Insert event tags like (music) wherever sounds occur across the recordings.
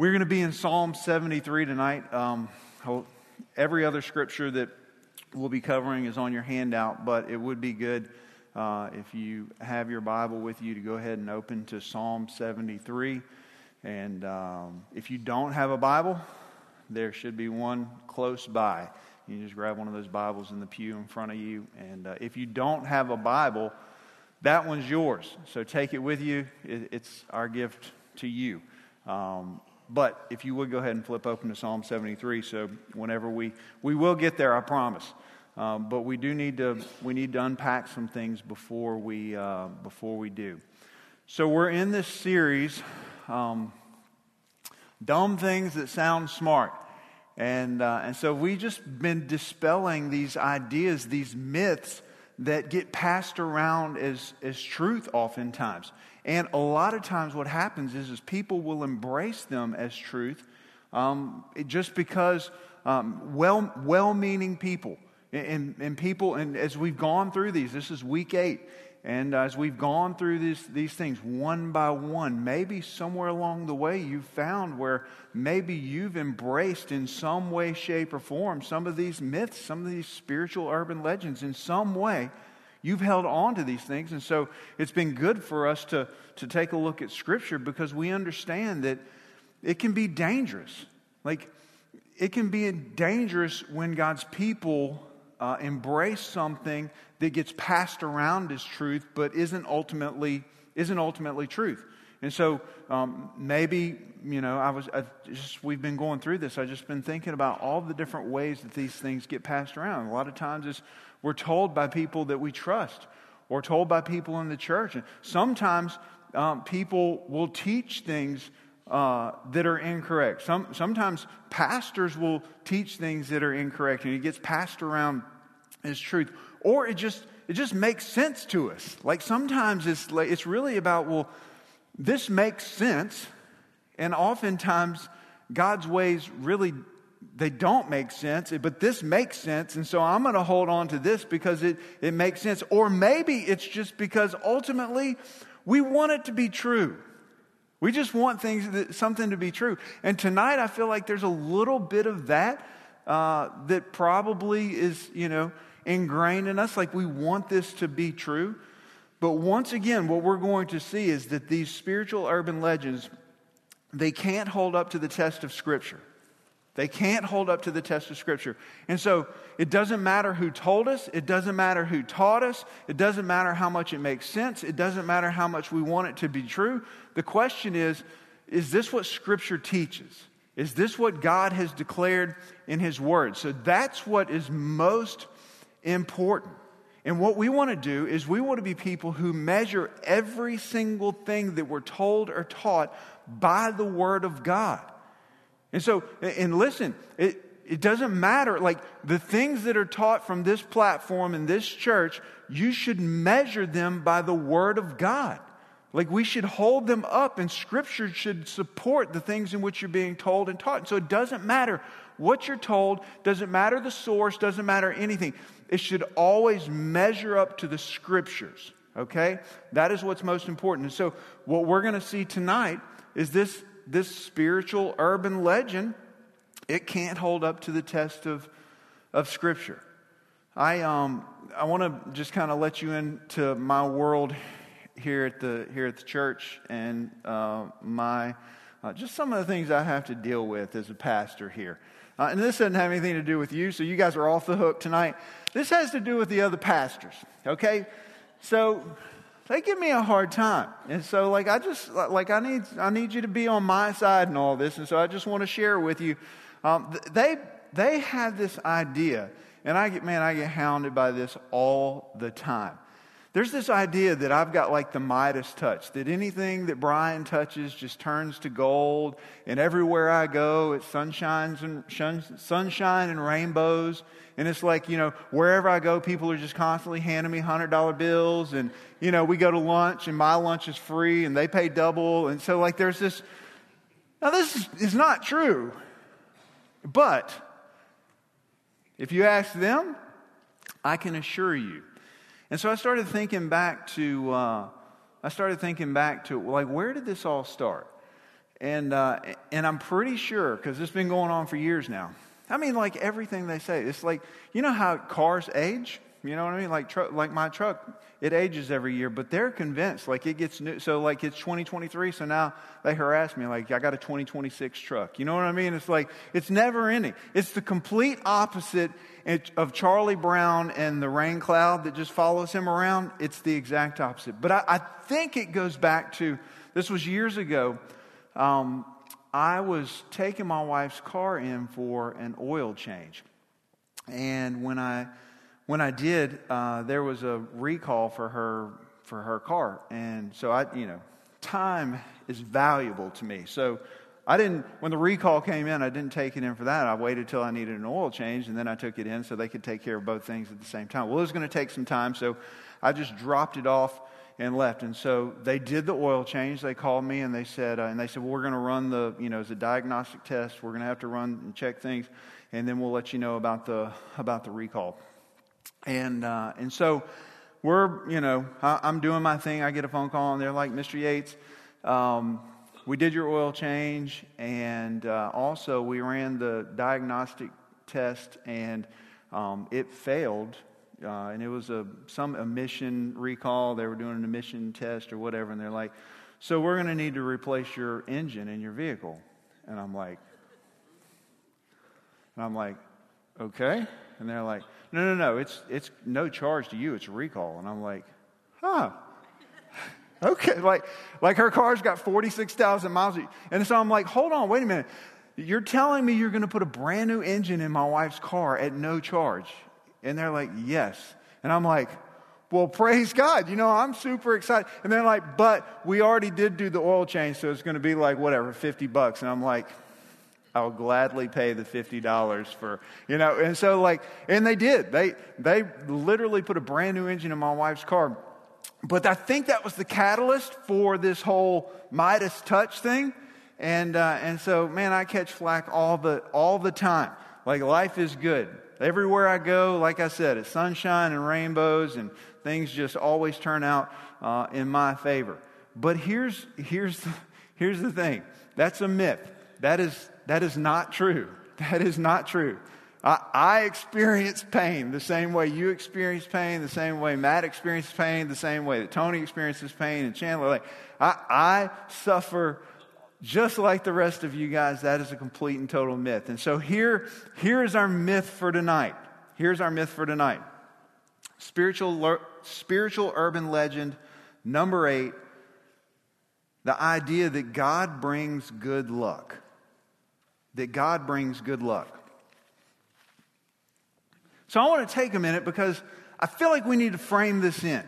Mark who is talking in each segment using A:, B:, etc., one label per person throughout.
A: We're going to be in Psalm 73 tonight. Um, every other scripture that we'll be covering is on your handout, but it would be good uh, if you have your Bible with you to go ahead and open to Psalm 73. And um, if you don't have a Bible, there should be one close by. You just grab one of those Bibles in the pew in front of you. And uh, if you don't have a Bible, that one's yours. So take it with you. It's our gift to you. Um, but if you would go ahead and flip open to Psalm 73, so whenever we, we will get there, I promise. Um, but we do need to, we need to unpack some things before we, uh, before we do. So we're in this series, um, Dumb Things That Sound Smart. And, uh, and so we just been dispelling these ideas, these myths that get passed around as, as truth oftentimes. And a lot of times, what happens is, is people will embrace them as truth um, just because um, well, well-meaning people and, and people, and as we've gone through these, this is week eight, and as we've gone through these, these things one by one, maybe somewhere along the way you've found where maybe you've embraced in some way, shape, or form some of these myths, some of these spiritual urban legends in some way You've held on to these things. And so it's been good for us to, to take a look at Scripture because we understand that it can be dangerous. Like, it can be dangerous when God's people uh, embrace something that gets passed around as truth but isn't ultimately, isn't ultimately truth. And so um, maybe, you know, I was, I just, we've been going through this. I've just been thinking about all the different ways that these things get passed around. A lot of times we're told by people that we trust or told by people in the church. And sometimes um, people will teach things uh, that are incorrect. Some, sometimes pastors will teach things that are incorrect and it gets passed around as truth. Or it just, it just makes sense to us. Like sometimes it's, like, it's really about, well, this makes sense. And oftentimes God's ways really they don't make sense, but this makes sense. And so I'm going to hold on to this because it, it makes sense. Or maybe it's just because ultimately we want it to be true. We just want things, that, something to be true. And tonight I feel like there's a little bit of that uh, that probably is, you know, ingrained in us. Like we want this to be true. But once again, what we're going to see is that these spiritual urban legends, they can't hold up to the test of Scripture. They can't hold up to the test of Scripture. And so it doesn't matter who told us, it doesn't matter who taught us, it doesn't matter how much it makes sense, it doesn't matter how much we want it to be true. The question is is this what Scripture teaches? Is this what God has declared in His Word? So that's what is most important. And what we want to do is we want to be people who measure every single thing that we're told or taught by the Word of God. And so, and listen, it, it doesn't matter. Like the things that are taught from this platform in this church, you should measure them by the Word of God. Like we should hold them up, and Scripture should support the things in which you're being told and taught. And So it doesn't matter what you're told, doesn't matter the source, doesn't matter anything. It should always measure up to the Scriptures. Okay? That is what's most important. And so what we're going to see tonight is this this spiritual urban legend, it can't hold up to the test of, of Scripture. I, um, I want to just kind of let you into my world here at the, here at the church and uh, my, uh, just some of the things I have to deal with as a pastor here. Uh, and this doesn't have anything to do with you, so you guys are off the hook tonight. This has to do with the other pastors, okay? So they give me a hard time. And so like I just like I need I need you to be on my side in all this. And so I just want to share with you. Um, they they have this idea, and I get man, I get hounded by this all the time. There's this idea that I've got like the Midas touch, that anything that Brian touches just turns to gold, and everywhere I go, it's sunshines and sunshine and rainbows. And it's like, you know, wherever I go, people are just constantly handing me $100 bills. And, you know, we go to lunch, and my lunch is free, and they pay double. And so, like, there's this. Now, this is not true. But if you ask them, I can assure you and so I started thinking back to, uh, I started thinking back to, like, where did this all start? And, uh, and I'm pretty sure, because it's been going on for years now. I mean, like everything they say. It's like, you know how cars age? You know what I mean? Like, tr- like my truck, it ages every year, but they're convinced like it gets new. So, like, it's 2023, so now they harass me like, I got a 2026 truck. You know what I mean? It's like, it's never ending. It's the complete opposite of Charlie Brown and the rain cloud that just follows him around. It's the exact opposite. But I, I think it goes back to this was years ago. Um, I was taking my wife's car in for an oil change. And when I when I did, uh, there was a recall for her for her car, and so I, you know, time is valuable to me. So I didn't. When the recall came in, I didn't take it in for that. I waited till I needed an oil change, and then I took it in so they could take care of both things at the same time. Well, it was going to take some time, so I just dropped it off and left. And so they did the oil change. They called me and they said, uh, and they said, well, we're going to run the, you know, as a diagnostic test. We're going to have to run and check things, and then we'll let you know about the about the recall. And, uh, and so we're, you know, I, am doing my thing. I get a phone call and they're like, Mr. Yates, um, we did your oil change. And uh, also we ran the diagnostic test and um, it failed. Uh, and it was a, some emission recall. They were doing an emission test or whatever. And they're like, so we're going to need to replace your engine in your vehicle. And I'm like, and I'm like, okay. And they're like, no, no, no, it's, it's no charge to you, it's a recall. And I'm like, huh. (laughs) Okay, like, like her car's got 46,000 miles. And so I'm like, hold on, wait a minute. You're telling me you're going to put a brand new engine in my wife's car at no charge? And they're like, yes. And I'm like, well, praise God. You know, I'm super excited. And they're like, but we already did do the oil change, so it's going to be like, whatever, 50 bucks. And I'm like, I'll gladly pay the $50 for, you know, and so like, and they did. They, they literally put a brand new engine in my wife's car. But I think that was the catalyst for this whole Midas touch thing. And, uh, and so, man, I catch flack all the, all the time. Like, life is good. Everywhere I go, like I said, it's sunshine and rainbows, and things just always turn out uh, in my favor. But here's, here's, the, here's the thing that's a myth. That is, that is not true. That is not true. I, I experience pain the same way you experience pain, the same way Matt experiences pain, the same way that Tony experiences pain, and Chandler. Like, I, I suffer just like the rest of you guys. That is a complete and total myth. And so here, here is our myth for tonight. Here's our myth for tonight. Spiritual, spiritual urban legend number eight the idea that God brings good luck that God brings good luck. So I want to take a minute because I feel like we need to frame this in.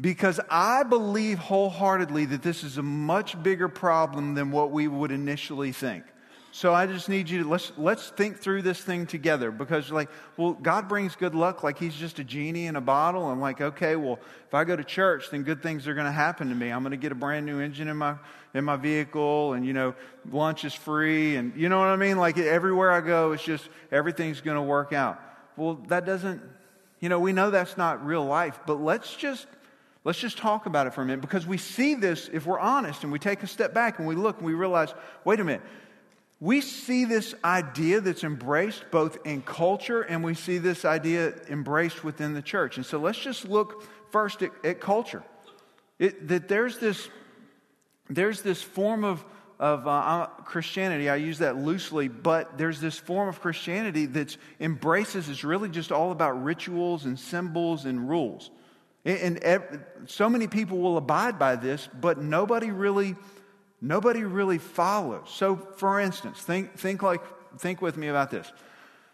A: Because I believe wholeheartedly that this is a much bigger problem than what we would initially think. So I just need you to let's let's think through this thing together because you're like, well, God brings good luck like he's just a genie in a bottle. I'm like, okay, well, if I go to church, then good things are going to happen to me. I'm going to get a brand new engine in my in my vehicle, and you know, lunch is free, and you know what I mean. Like everywhere I go, it's just everything's going to work out. Well, that doesn't, you know, we know that's not real life, but let's just Let's just talk about it for a minute because we see this, if we're honest and we take a step back and we look and we realize, wait a minute, we see this idea that's embraced both in culture and we see this idea embraced within the church. And so let's just look first at, at culture. It, that there's this, there's this form of, of uh, Christianity, I use that loosely, but there's this form of Christianity that embraces, is really just all about rituals and symbols and rules. And, and so many people will abide by this, but nobody really Nobody really follows. So, for instance, think, think, like, think with me about this.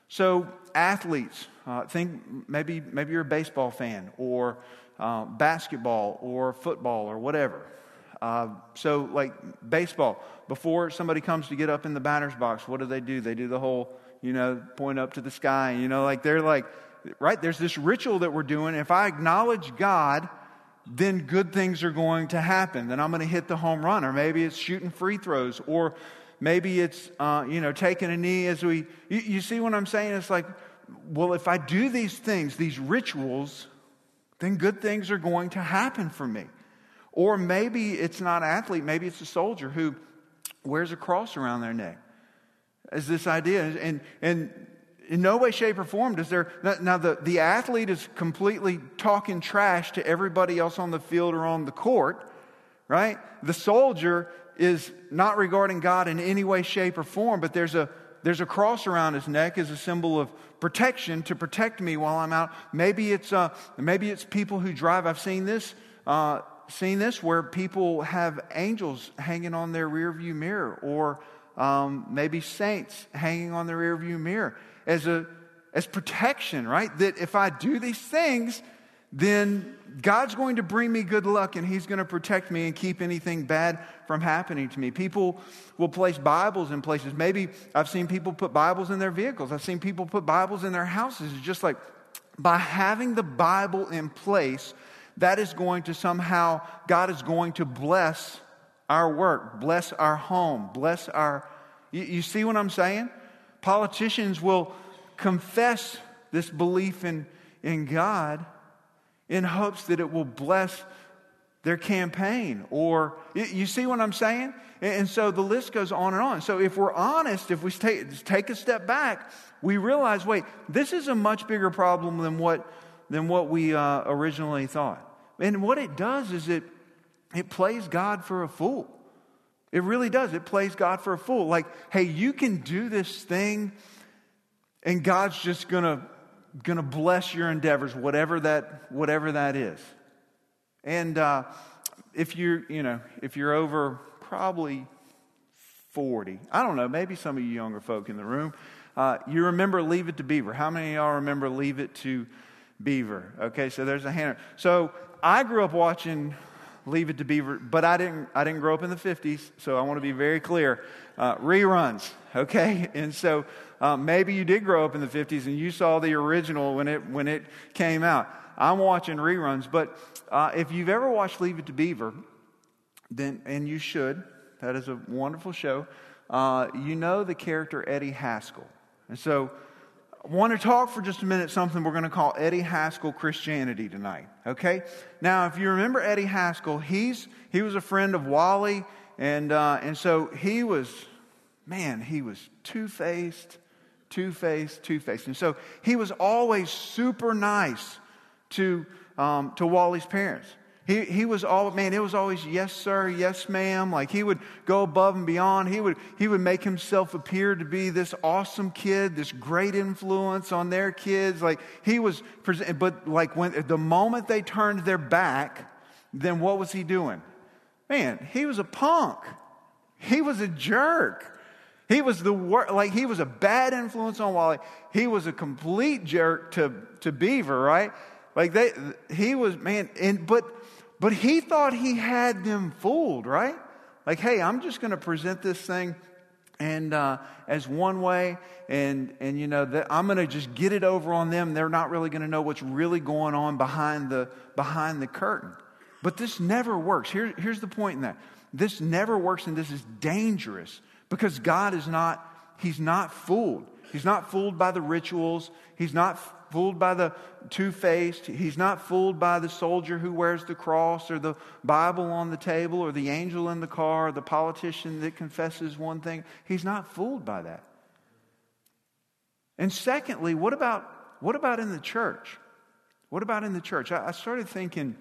A: So, athletes, uh, think maybe, maybe you're a baseball fan or uh, basketball or football or whatever. Uh, so, like baseball, before somebody comes to get up in the batter's box, what do they do? They do the whole, you know, point up to the sky. You know, like they're like, right? There's this ritual that we're doing. If I acknowledge God, then good things are going to happen. Then I'm going to hit the home run, or maybe it's shooting free throws, or maybe it's uh, you know taking a knee as we. You, you see what I'm saying? It's like, well, if I do these things, these rituals, then good things are going to happen for me. Or maybe it's not an athlete, maybe it's a soldier who wears a cross around their neck. Is this idea, and, and in no way, shape, or form does there. Now, the, the athlete is completely talking trash to everybody else on the field or on the court, right? The soldier is not regarding God in any way, shape, or form, but there's a, there's a cross around his neck as a symbol of protection to protect me while I'm out. Maybe it's, uh, maybe it's people who drive. I've seen this, uh, seen this where people have angels hanging on their rearview mirror, or um, maybe saints hanging on their rearview mirror as a as protection, right? That if I do these things, then God's going to bring me good luck and He's going to protect me and keep anything bad from happening to me. People will place Bibles in places. Maybe I've seen people put Bibles in their vehicles, I've seen people put Bibles in their houses. It's just like by having the Bible in place, that is going to somehow, God is going to bless our work, bless our home, bless our. You, you see what I'm saying? Politicians will confess this belief in, in God in hopes that it will bless their campaign. Or, you see what I'm saying? And so the list goes on and on. So if we're honest, if we take, take a step back, we realize wait, this is a much bigger problem than what, than what we uh, originally thought. And what it does is it, it plays God for a fool. It really does. It plays God for a fool. Like, hey, you can do this thing, and God's just gonna gonna bless your endeavors, whatever that whatever that is. And uh, if you're you know if you're over probably forty, I don't know, maybe some of you younger folk in the room, uh, you remember Leave It to Beaver. How many of y'all remember Leave It to Beaver? Okay, so there's a hand. So I grew up watching Leave It to Beaver, but I didn't, I didn't grow up in the 50s, so I want to be very clear. Uh, reruns, okay? (laughs) And so uh, maybe you did grow up in the 50s and you saw the original when it, when it came out. I'm watching reruns, but uh, if you've ever watched Leave It to Beaver, then, and you should, that is a wonderful show, uh, you know the character Eddie Haskell. And so I want to talk for just a minute something we're going to call Eddie Haskell Christianity tonight. Okay? Now, if you remember Eddie Haskell, he's he was a friend of Wally, and uh, and so he was, man, he was two faced, two faced, two faced, and so he was always super nice to um, to Wally's parents. He, he was all, man, it was always yes, sir, yes, ma'am. Like he would go above and beyond. He would, he would make himself appear to be this awesome kid, this great influence on their kids. Like he was, but like when, the moment they turned their back, then what was he doing? Man, he was a punk. He was a jerk. He was the wor- like he was a bad influence on Wally. He was a complete jerk to, to Beaver, right? Like they, he was man, and but but he thought he had them fooled, right? Like, hey, I'm just going to present this thing and uh, as one way, and and you know that I'm going to just get it over on them. They're not really going to know what's really going on behind the behind the curtain. But this never works. Here, here's the point in that this never works, and this is dangerous because God is not He's not fooled. He's not fooled by the rituals. He's not fooled by the two faced. He's not fooled by the soldier who wears the cross or the Bible on the table or the angel in the car or the politician that confesses one thing. He's not fooled by that. And secondly, what about, what about in the church? What about in the church? I, I started thinking,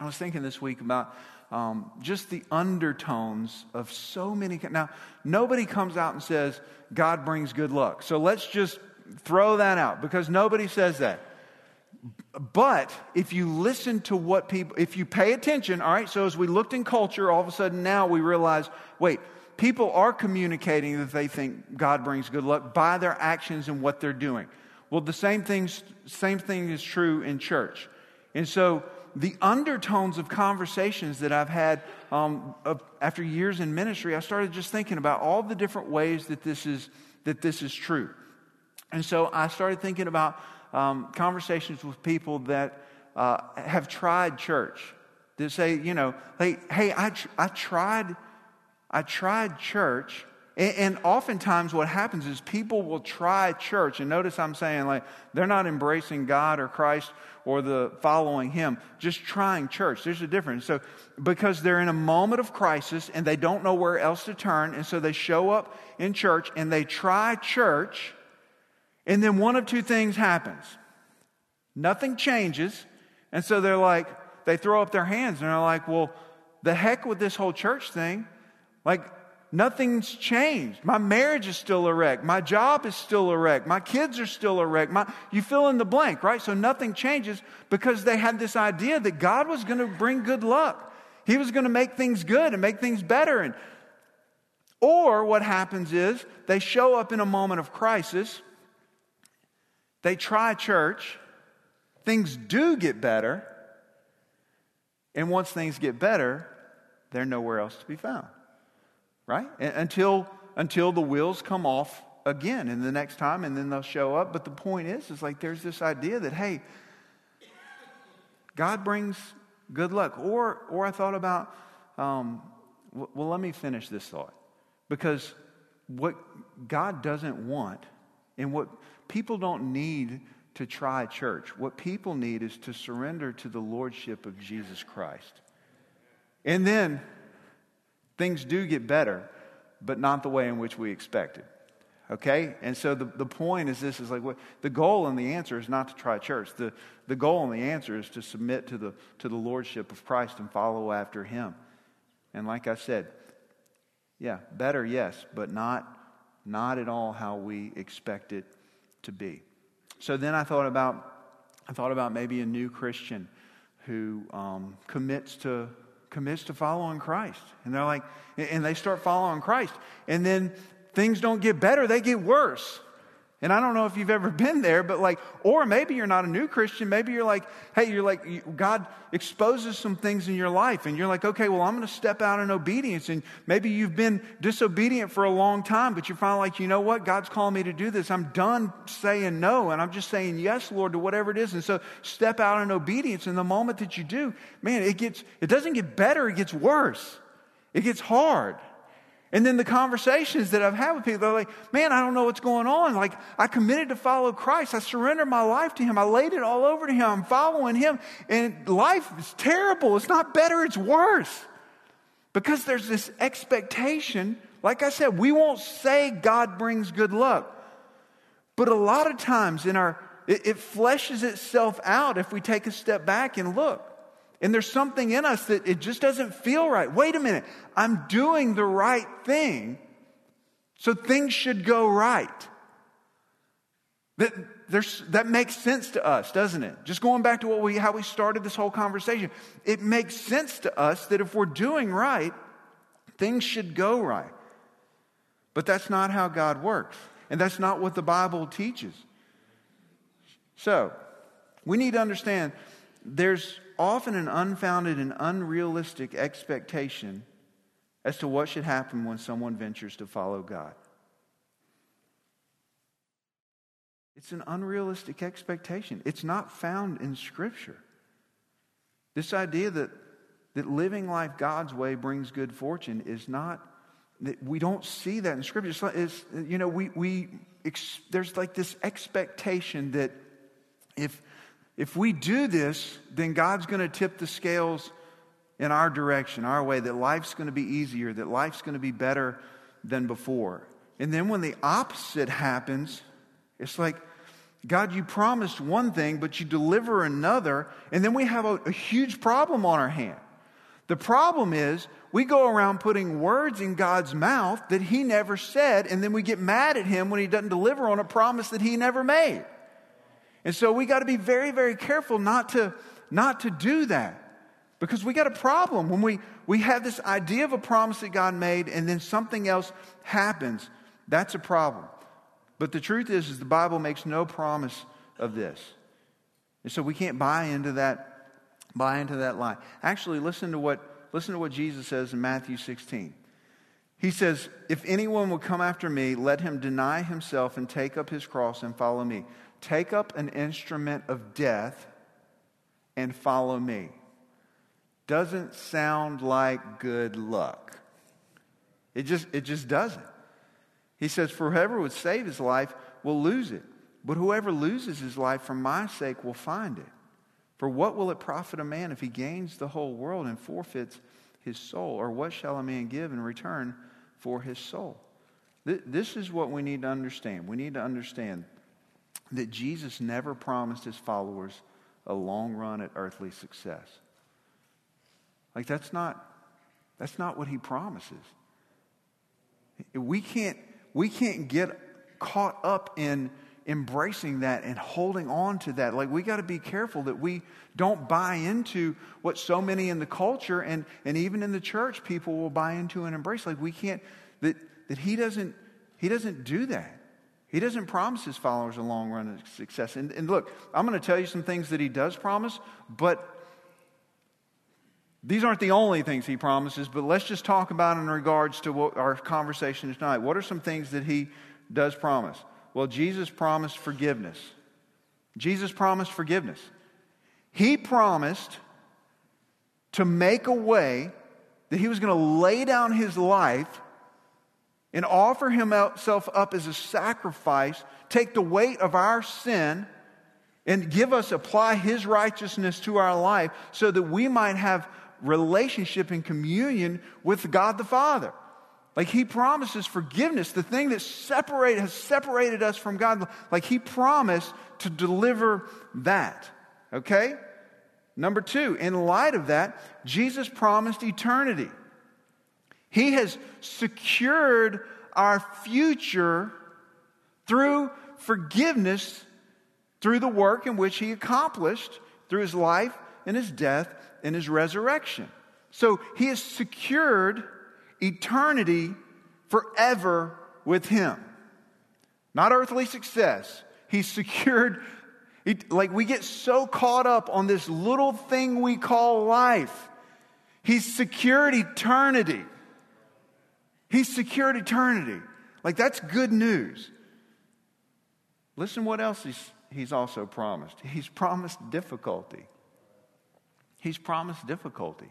A: I was thinking this week about um, just the undertones of so many. Now, nobody comes out and says, God brings good luck. So let's just throw that out because nobody says that. But if you listen to what people, if you pay attention, all right, so as we looked in culture, all of a sudden now we realize wait, people are communicating that they think God brings good luck by their actions and what they're doing. Well, the same, things, same thing is true in church. And so the undertones of conversations that I've had um, after years in ministry, I started just thinking about all the different ways that this is, that this is true. And so I started thinking about um, conversations with people that uh, have tried church. That say, you know, hey, hey, I, I tried, I tried church, And, and oftentimes, what happens is people will try church. And notice I'm saying, like, they're not embracing God or Christ or the following Him, just trying church. There's a difference. So, because they're in a moment of crisis and they don't know where else to turn, and so they show up in church and they try church, and then one of two things happens nothing changes. And so they're like, they throw up their hands and they're like, well, the heck with this whole church thing. Like, nothing's changed. My marriage is still a wreck. My job is still a wreck. My kids are still a wreck. My, you fill in the blank, right? So nothing changes because they had this idea that God was going to bring good luck. He was going to make things good and make things better. And, or what happens is they show up in a moment of crisis, they try church, things do get better, and once things get better, they're nowhere else to be found right? Until, until the wheels come off again and the next time and then they'll show up. But the point is, is like there's this idea that, hey, God brings good luck. Or, or I thought about, um, well, let me finish this thought. Because what God doesn't want and what people don't need to try church, what people need is to surrender to the lordship of Jesus Christ. And then Things do get better, but not the way in which we expected. Okay? And so the, the point is this is like what the goal and the answer is not to try church. The, the goal and the answer is to submit to the, to the lordship of Christ and follow after him. And like I said, yeah, better, yes, but not, not at all how we expect it to be. So then I thought about, I thought about maybe a new Christian who um, commits to commits to following Christ. And they're like, and they start following Christ. And then things don't get better, they get worse. And I don't know if you've ever (laughs) been there, but like, or maybe you're not a new Christian. Maybe you're like, hey, you're like, God exposes some things in your life, and you're like, okay, well, I'm going to step out in obedience. And maybe you've been disobedient for a long time, but you're finally like, you know what? God's calling me to do this. I'm done saying no, and I'm just saying yes, Lord, to whatever it is. And so step out in obedience. And the moment that you do, man, it gets, it doesn't get better, it gets worse. It gets hard. And then the conversations that I've had with people, they're like, man, I don't know what's going on. Like, I committed to follow Christ. I surrendered my life to Him. I laid it all over to Him. I'm following Him. And life is terrible. It's not better, it's worse. Because there's this expectation. Like I said, we won't say God brings good luck. But a lot of times in our, it, it fleshes itself out if we take a step back and look. And there's something in us that it just doesn't feel right. Wait a minute. I'm doing the right thing, so things should go right. That, there's, that makes sense to us, doesn't it? Just going back to what we, how we started this whole conversation. It makes sense to us that if we're doing right, things should go right. But that's not how God works. And that's not what the Bible teaches. So, we need to understand there's often an unfounded and unrealistic expectation as to what should happen when someone ventures to follow God. It's an unrealistic expectation. It's not found in Scripture. This idea that, that living life God's way brings good fortune is not, that we don't see that in Scripture. It's, it's you know, we, we, there's like this expectation that if, if we do this, then God's going to tip the scales in our direction, our way, that life's going to be easier, that life's going to be better than before. And then when the opposite happens, it's like, God, you promised one thing, but you deliver another, and then we have a, a huge problem on our hand. The problem is, we go around putting words in God's mouth that He never said, and then we get mad at Him when He doesn't deliver on a promise that He never made. And so we got to be very, very careful not to, not to do that. Because we got a problem when we, we have this idea of a promise that God made and then something else happens. That's a problem. But the truth is, is the Bible makes no promise of this. And so we can't buy into that, buy into that lie. Actually, listen to what, listen to what Jesus says in Matthew 16. He says, If anyone will come after me, let him deny himself and take up his cross and follow me. Take up an instrument of death and follow me. Doesn't sound like good luck. It just, it just doesn't. He says, For whoever would save his life will lose it, but whoever loses his life for my sake will find it. For what will it profit a man if he gains the whole world and forfeits his soul? Or what shall a man give in return for his soul? This is what we need to understand. We need to understand that Jesus never promised his followers a long run at earthly success. Like that's not that's not what he promises. We can't we can't get caught up in embracing that and holding on to that. Like we got to be careful that we don't buy into what so many in the culture and, and even in the church people will buy into and embrace. Like we can't that that he doesn't he doesn't do that. He doesn't promise his followers a long run of success. And, and look, I'm going to tell you some things that he does promise, but these aren't the only things he promises, but let's just talk about in regards to what our conversation tonight. What are some things that he does promise? Well, Jesus promised forgiveness. Jesus promised forgiveness. He promised to make a way that he was going to lay down his life and offer himself up as a sacrifice, take the weight of our sin, and give us, apply his righteousness to our life so that we might have relationship and communion with God the Father. Like he promises forgiveness, the thing that separate, has separated us from God. Like he promised to deliver that. Okay? Number two, in light of that, Jesus promised eternity. He has secured our future through forgiveness, through the work in which he accomplished, through his life and his death and his resurrection. So he has secured eternity forever with him. Not earthly success. He's secured, (laughs) like we get so caught up on this little thing we call life. He's secured eternity. He's secured eternity. Like that's good news. Listen what else he's, he's also promised. He's promised difficulty. He's promised difficulty.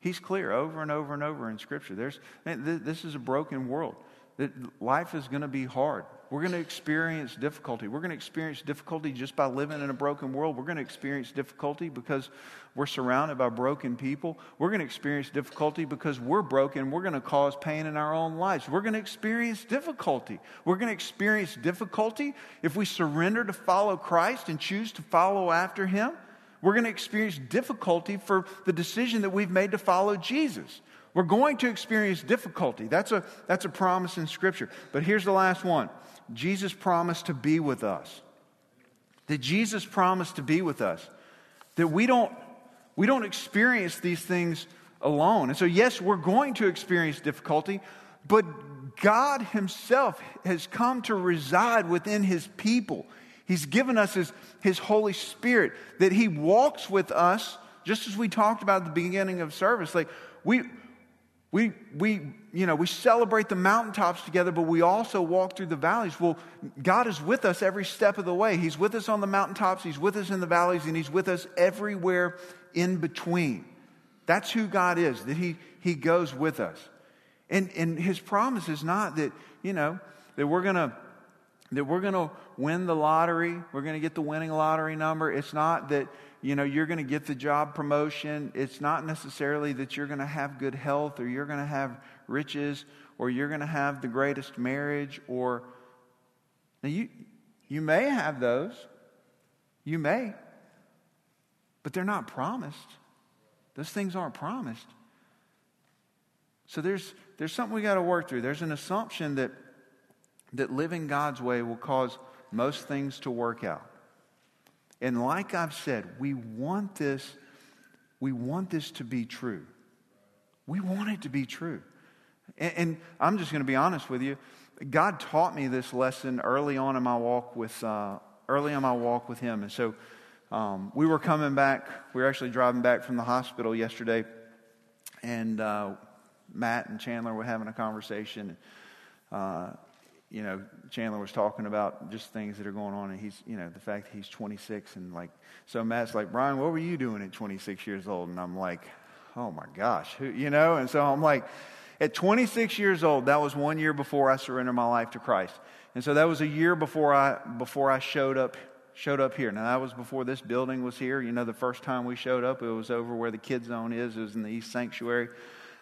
A: He's clear over and over and over in Scripture. There's, man, this is a broken world. That life is going to be hard. We're going to experience difficulty. We're going to experience difficulty just by living in a broken world. We're going to experience difficulty because we're surrounded by broken people. We're going to experience difficulty because we're broken. We're going to cause pain in our own lives. We're going to experience difficulty. We're going to experience difficulty if we surrender to follow Christ and choose to follow after Him. We're going to experience difficulty for the decision that we've made to follow Jesus. We're going to experience difficulty. That's a, that's a promise in Scripture. But here's the last one Jesus promised to be with us. That Jesus promised to be with us. That we don't, we don't experience these things alone. And so, yes, we're going to experience difficulty, but God Himself has come to reside within His people. He's given us His, His Holy Spirit, that He walks with us, just as we talked about at the beginning of service. Like, we, we, we, you know, we celebrate the mountaintops together, but we also walk through the valleys. Well, God is with us every step of the way. He's with us on the mountaintops, He's with us in the valleys, and He's with us everywhere in between. That's who God is, that He, he goes with us. And, and His promise is not that, you know, that we're going to that we're going to win the lottery, we're going to get the winning lottery number. It's not that you know, you're going to get the job promotion. It's not necessarily that you're going to have good health or you're going to have riches or you're going to have the greatest marriage or now you you may have those. You may. But they're not promised. Those things aren't promised. So there's there's something we got to work through. There's an assumption that that living God's way will cause most things to work out. And like I've said, we want this, we want this to be true. We want it to be true. And, and I'm just going to be honest with you. God taught me this lesson early on in my walk with, uh, early on my walk with Him. And so um, we were coming back. We were actually driving back from the hospital yesterday, and uh, Matt and Chandler were having a conversation. Uh, you know, Chandler was talking about just things that are going on, and he's, you know, the fact that he's 26, and like, so Matt's like, Brian, what were you doing at 26 years old? And I'm like, oh my gosh, who, you know, and so I'm like, At 26 years old, that was one year before I surrendered my life to Christ. And so that was a year before I, before I showed up showed up here. Now, that was before this building was here. You know, the first time we showed up, it was over where the kids' zone is. It was in the East Sanctuary.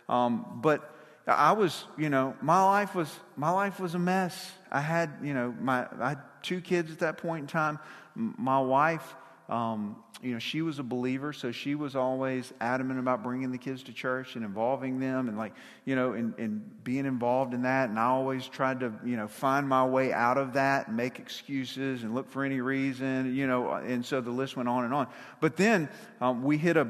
A: Um, but I was, you know, my life was my life was a mess. I had, you know, my I had two kids at that point in time. My wife, um, you know, she was a believer, so she was always adamant about bringing the kids to church and involving them, and like, you know, and, and being involved in that. And I always tried to, you know, find my way out of that, and make excuses, and look for any reason, you know. And so the list went on and on. But then um, we hit a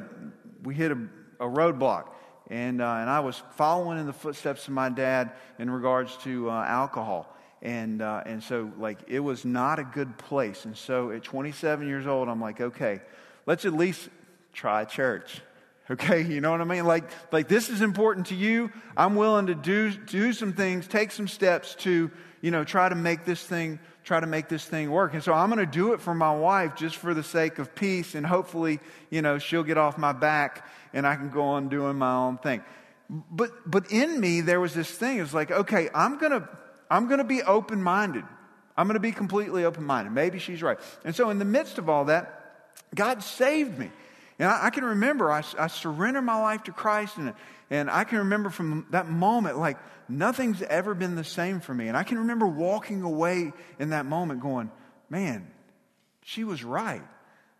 A: we hit a, a roadblock and, uh, and I was following in the footsteps of my dad in regards to uh, alcohol. And, uh, and so, like, it was not a good place. And so, at 27 years old, I'm like, okay, let's at least try church. (laughs) Okay, you know what I mean? Like, like this is important to you. I'm willing to do, do some things, take some steps to, you know, try to make this thing, try to make this thing work. And so I'm going to do it for my wife just for the sake of peace. And hopefully, you know, she'll get off my back and I can go on doing my own thing. But, but in me, there was this thing. It's like, okay, I'm going to, I'm going to be open minded. I'm going to be completely open minded. Maybe she's right. And so, in the midst of all that, God saved me. And I, I can remember I, I surrendered my life to Christ, and, and I can remember from that moment, like, nothing's ever been the same for me. And I can remember walking away in that moment going, man, she was right.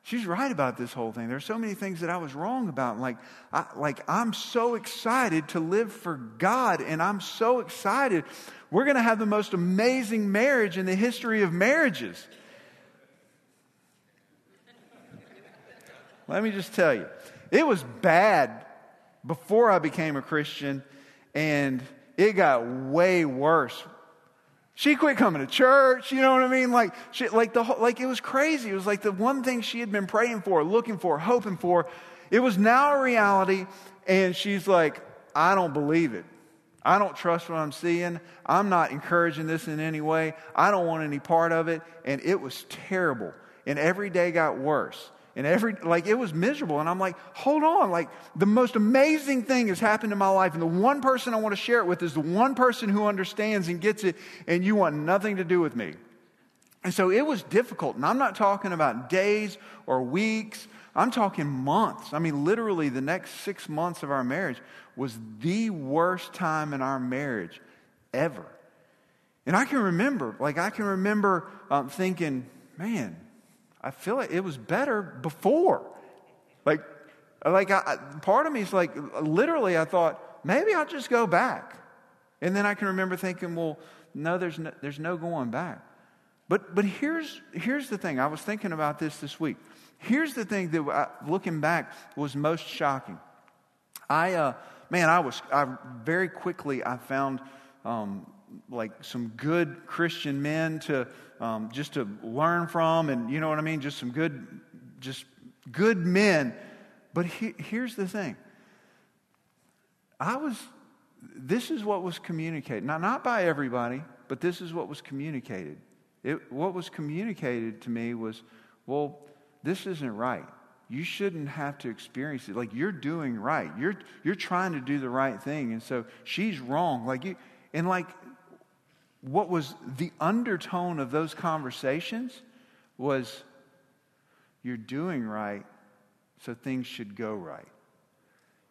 A: She's right about this whole thing. There's so many things that I was wrong about. Like, I, like I'm so excited to live for God, and I'm so excited. We're going to have the most amazing marriage in the history of marriages. Let me just tell you, it was bad before I became a Christian, and it got way worse she quit coming to church, you know what I mean? Like, she, like the like it was crazy. It was like the one thing she had been praying for, looking for, hoping for. It was now a reality, and she's like, I don't believe it. I don't trust what I'm seeing. I'm not encouraging this in any way. I don't want any part of it. And it was terrible. And every day got worse. And every, like, it was miserable. And I'm like, hold on. Like, the most amazing thing has happened in my life. And the one person I want to share it with is the one person who understands and gets it, and you want nothing to do with me. And so it was difficult. And I'm not talking about days or weeks, I'm talking months. I mean, literally, the next six months of our marriage was the worst time in our marriage ever. And I can remember, like, I can remember um, thinking, man, I feel like it was better before. Like, like I, part of me is like, literally, I thought, maybe I'll just go back. And then I can remember thinking, well, no, there's no, there's no going back. But, but here's, here's the thing. I was thinking about this this week. Here's the thing that, I, looking back, was most shocking. I, uh, man, I was, I very quickly, I found um, like some good Christian men to um, just to learn from, and you know what I mean, just some good, just good men. But he, here's the thing: I was. This is what was communicated. Now, not by everybody, but this is what was communicated. It, what was communicated to me was, well, this isn't right. You shouldn't have to experience it. Like you're doing right. You're you're trying to do the right thing, and so she's wrong. Like you, and like what was the undertone of those conversations was you're doing right, so things should go right.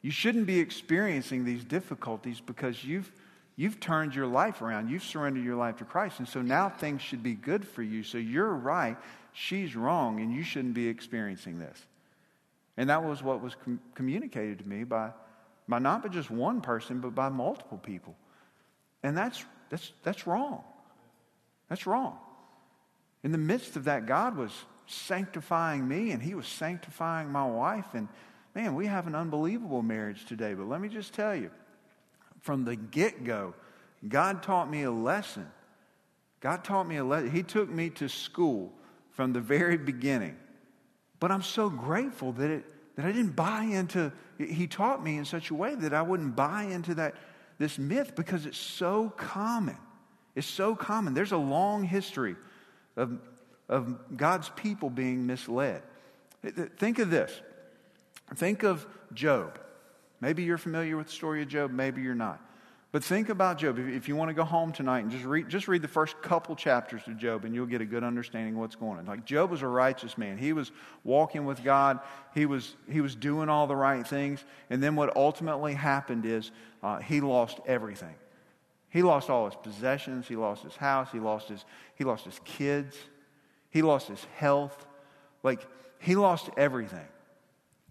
A: You shouldn't be experiencing these difficulties because you've, you've turned your life around. You've surrendered your life to Christ. And so now things should be good for you. So you're right, she's wrong, and you shouldn't be experiencing this. And that was what was com- communicated to me by, by not but just one person, but by multiple people. And that's that's, that's wrong. That's wrong. In the midst of that, God was sanctifying me and He was sanctifying my wife. And man, we have an unbelievable marriage today. But let me just tell you from the get go, God taught me a lesson. God taught me a lesson. He took me to school from the very beginning. But I'm so grateful that, it, that I didn't buy into, He taught me in such a way that I wouldn't buy into that this myth because it's so common. It's so common. There's a long history of, of God's people being misled. Think of this. Think of Job. Maybe you're familiar with the story of Job, maybe you're not. But think about Job. If you want to go home tonight and just read, just read the first couple chapters of Job, and you'll get a good understanding of what's going on. Like Job was a righteous man. He was walking with God. He was he was doing all the right things. And then what ultimately happened is uh, he lost everything. He lost all his possessions. He lost his house. He lost his he lost his kids. He lost his health. Like he lost everything,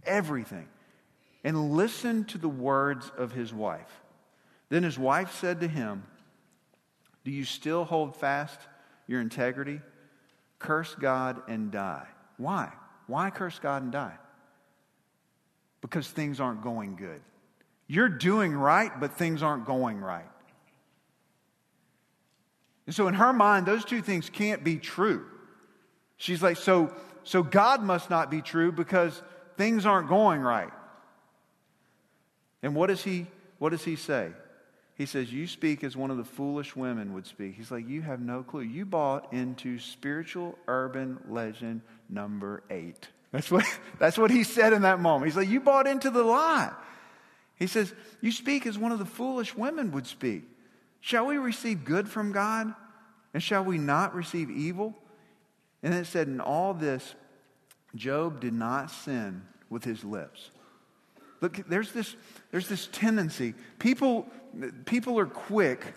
A: everything. And listen to the words of his wife. Then his wife said to him, Do you still hold fast your integrity? Curse God and die. Why? Why curse God and die? Because things aren't going good. You're doing right, but things aren't going right. And so in her mind, those two things can't be true. She's like, so, so God must not be true because things aren't going right. And what does he, what does he say? He says, You speak as one of the foolish women would speak. He's like, You have no clue. You bought into spiritual urban legend number eight. That's what, (laughs) that's what he said in that moment. He's like, You bought into the lie. He says, You speak as one of the foolish women would speak. Shall we receive good from God? And shall we not receive evil? And it said, In all this, Job did not sin with his lips. Look, there's this, there's this tendency. People, people are quick.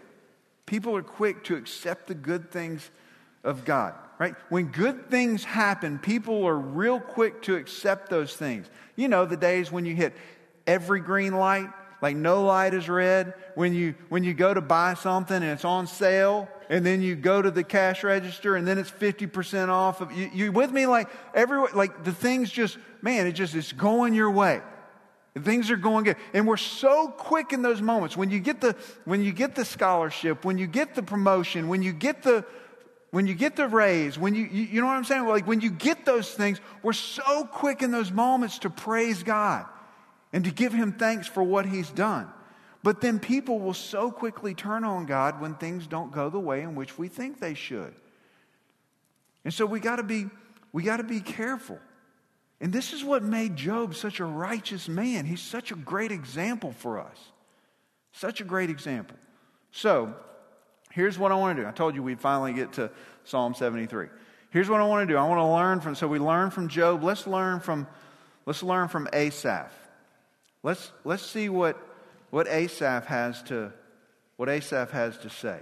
A: People are quick to accept the good things of God, right? When good things happen, people are real quick to accept those things. You know, the days when you hit every green light, like no light is red. When you, when you go to buy something and it's on sale, and then you go to the cash register and then it's 50% off of you, you with me? Like every, like the things just, man, it just, it's going your way. Things are going good. And we're so quick in those moments. When you get the, when you get the scholarship, when you get the promotion, when you get the, when you get the raise, when you, you, you know what I'm saying? Like when you get those things, we're so quick in those moments to praise God and to give Him thanks for what He's done. But then people will so quickly turn on God when things don't go the way in which we think they should. And so we got to be, we got to be careful. And this is what made Job such a righteous man. He's such a great example for us. Such a great example. So, here's what I want to do. I told you we'd finally get to Psalm 73. Here's what I want to do. I want to learn from so we learn from Job. Let's learn from let's learn from Asaph. Let's let's see what what Asaph has to what Asaph has to say.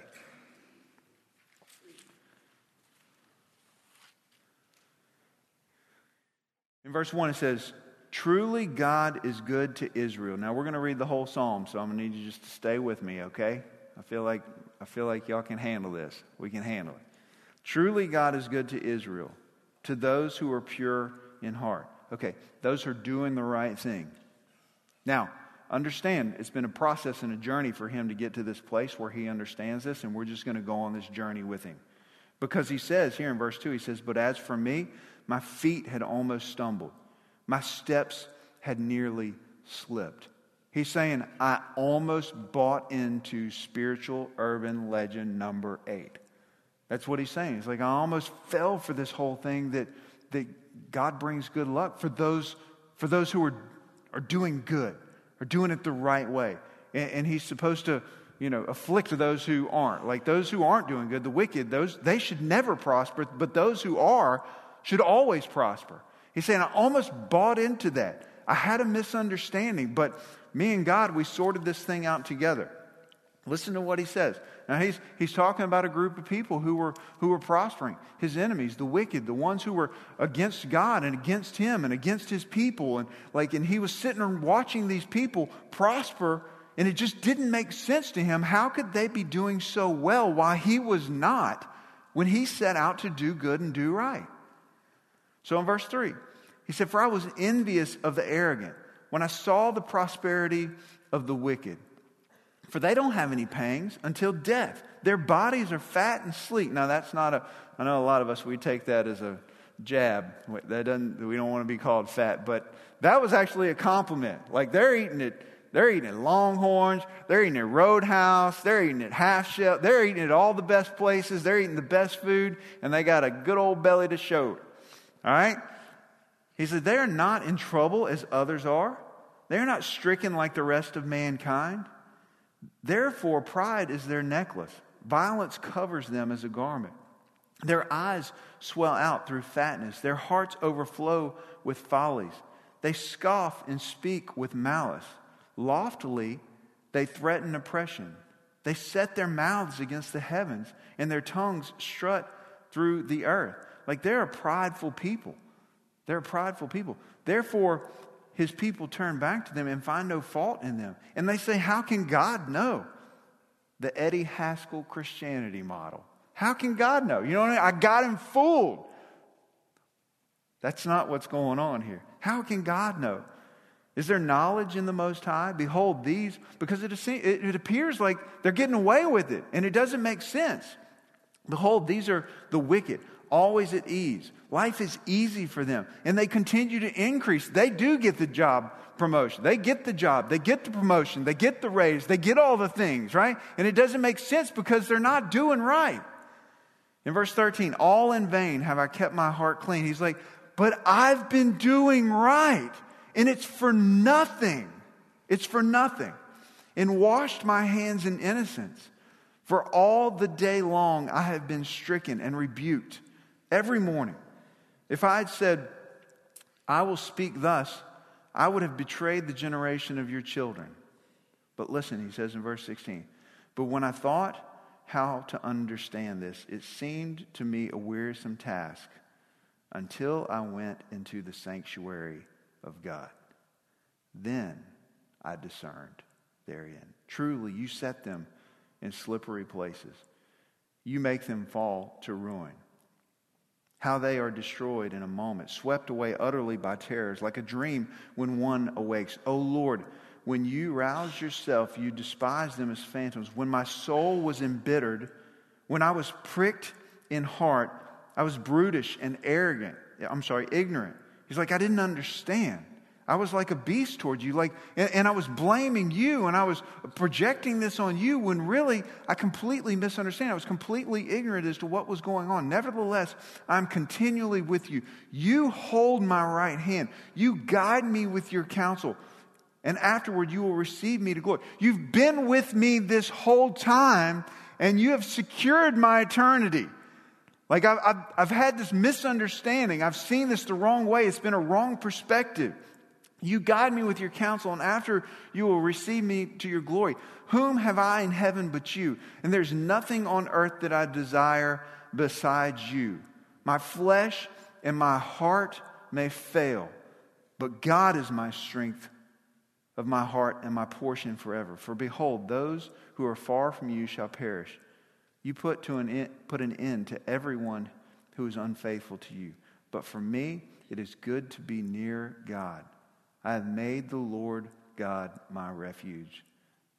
A: In verse 1, it says, Truly God is good to Israel. Now we're going to read the whole psalm, so I'm going to need you just to stay with me, okay? I feel like I feel like y'all can handle this. We can handle it. Truly God is good to Israel, to those who are pure in heart. Okay, those who are doing the right thing. Now, understand it's been a process and a journey for him to get to this place where he understands this, and we're just going to go on this journey with him. Because he says here in verse 2, he says, But as for me, my feet had almost stumbled. My steps had nearly slipped. He's saying, I almost bought into spiritual urban legend number eight. That's what he's saying. He's like, I almost fell for this whole thing that, that God brings good luck for those, for those who are, are doing good, are doing it the right way. And, and he's supposed to, you know, afflict those who aren't. Like those who aren't doing good, the wicked, those, they should never prosper, but those who are, should always prosper. He's saying, I almost bought into that. I had a misunderstanding, but me and God, we sorted this thing out together. Listen to what he says. Now he's, he's talking about a group of people who were, who were prospering. His enemies, the wicked, the ones who were against God and against him and against his people. And like, and he was sitting and watching these people prosper, and it just didn't make sense to him. How could they be doing so well while he was not when he set out to do good and do right? So in verse 3, he said, For I was envious of the arrogant when I saw the prosperity of the wicked. For they don't have any pangs until death. Their bodies are fat and sleek. Now, that's not a, I know a lot of us, we take that as a jab. That doesn't, we don't want to be called fat, but that was actually a compliment. Like they're eating it, they're eating at Longhorns, they're eating at Roadhouse, they're eating at Half Shell, they're eating at all the best places, they're eating the best food, and they got a good old belly to show it. All right? He said, They are not in trouble as others are. They are not stricken like the rest of mankind. Therefore, pride is their necklace, violence covers them as a garment. Their eyes swell out through fatness, their hearts overflow with follies. They scoff and speak with malice. Loftily, they threaten oppression. They set their mouths against the heavens, and their tongues strut through the earth. Like they're a prideful people. They're a prideful people. Therefore, his people turn back to them and find no fault in them. And they say, How can God know? The Eddie Haskell Christianity model. How can God know? You know what I mean? I got him fooled. That's not what's going on here. How can God know? Is there knowledge in the Most High? Behold, these, because it, it appears like they're getting away with it, and it doesn't make sense. Behold, these are the wicked, always at ease. Life is easy for them, and they continue to increase. They do get the job promotion. They get the job, they get the promotion, they get the raise, they get all the things, right? And it doesn't make sense because they're not doing right. In verse 13, all in vain have I kept my heart clean. He's like, but I've been doing right. And it's for nothing. It's for nothing. And washed my hands in innocence. For all the day long I have been stricken and rebuked every morning. If I had said, I will speak thus, I would have betrayed the generation of your children. But listen, he says in verse 16, but when I thought how to understand this, it seemed to me a wearisome task until I went into the sanctuary of God. Then I discerned therein. Truly, you set them in slippery places, you make them fall to ruin. How they are destroyed in a moment, swept away utterly by terrors, like a dream when one awakes. O oh Lord, when you rouse yourself, you despise them as phantoms. When my soul was embittered, when I was pricked in heart, I was brutish and arrogant. I'm sorry, ignorant. He's like, I didn't understand. I was like a beast towards you, like, and, and, I was blaming you, and I was projecting this on you when really I completely misunderstand. I was completely ignorant as to what was going on. Nevertheless, I'm continually with you. You hold my right hand. You guide me with your counsel, and afterward you will receive me to glory. You've been with me this whole time, and you have secured my eternity. Like, I've, I've, I've, had this misunderstanding. I've seen this the wrong way. It's been a wrong perspective. You guide me with your counsel, and after you will receive me to your glory. Whom have I in heaven but you? And there's nothing on earth that I desire besides you. My flesh and my heart may fail, but God is my strength of my heart and my portion forever. For behold, those who are far from you shall perish. You put, to an end, put an end to everyone who is unfaithful to you. But for me, it is good to be near God. I have made the Lord God my refuge,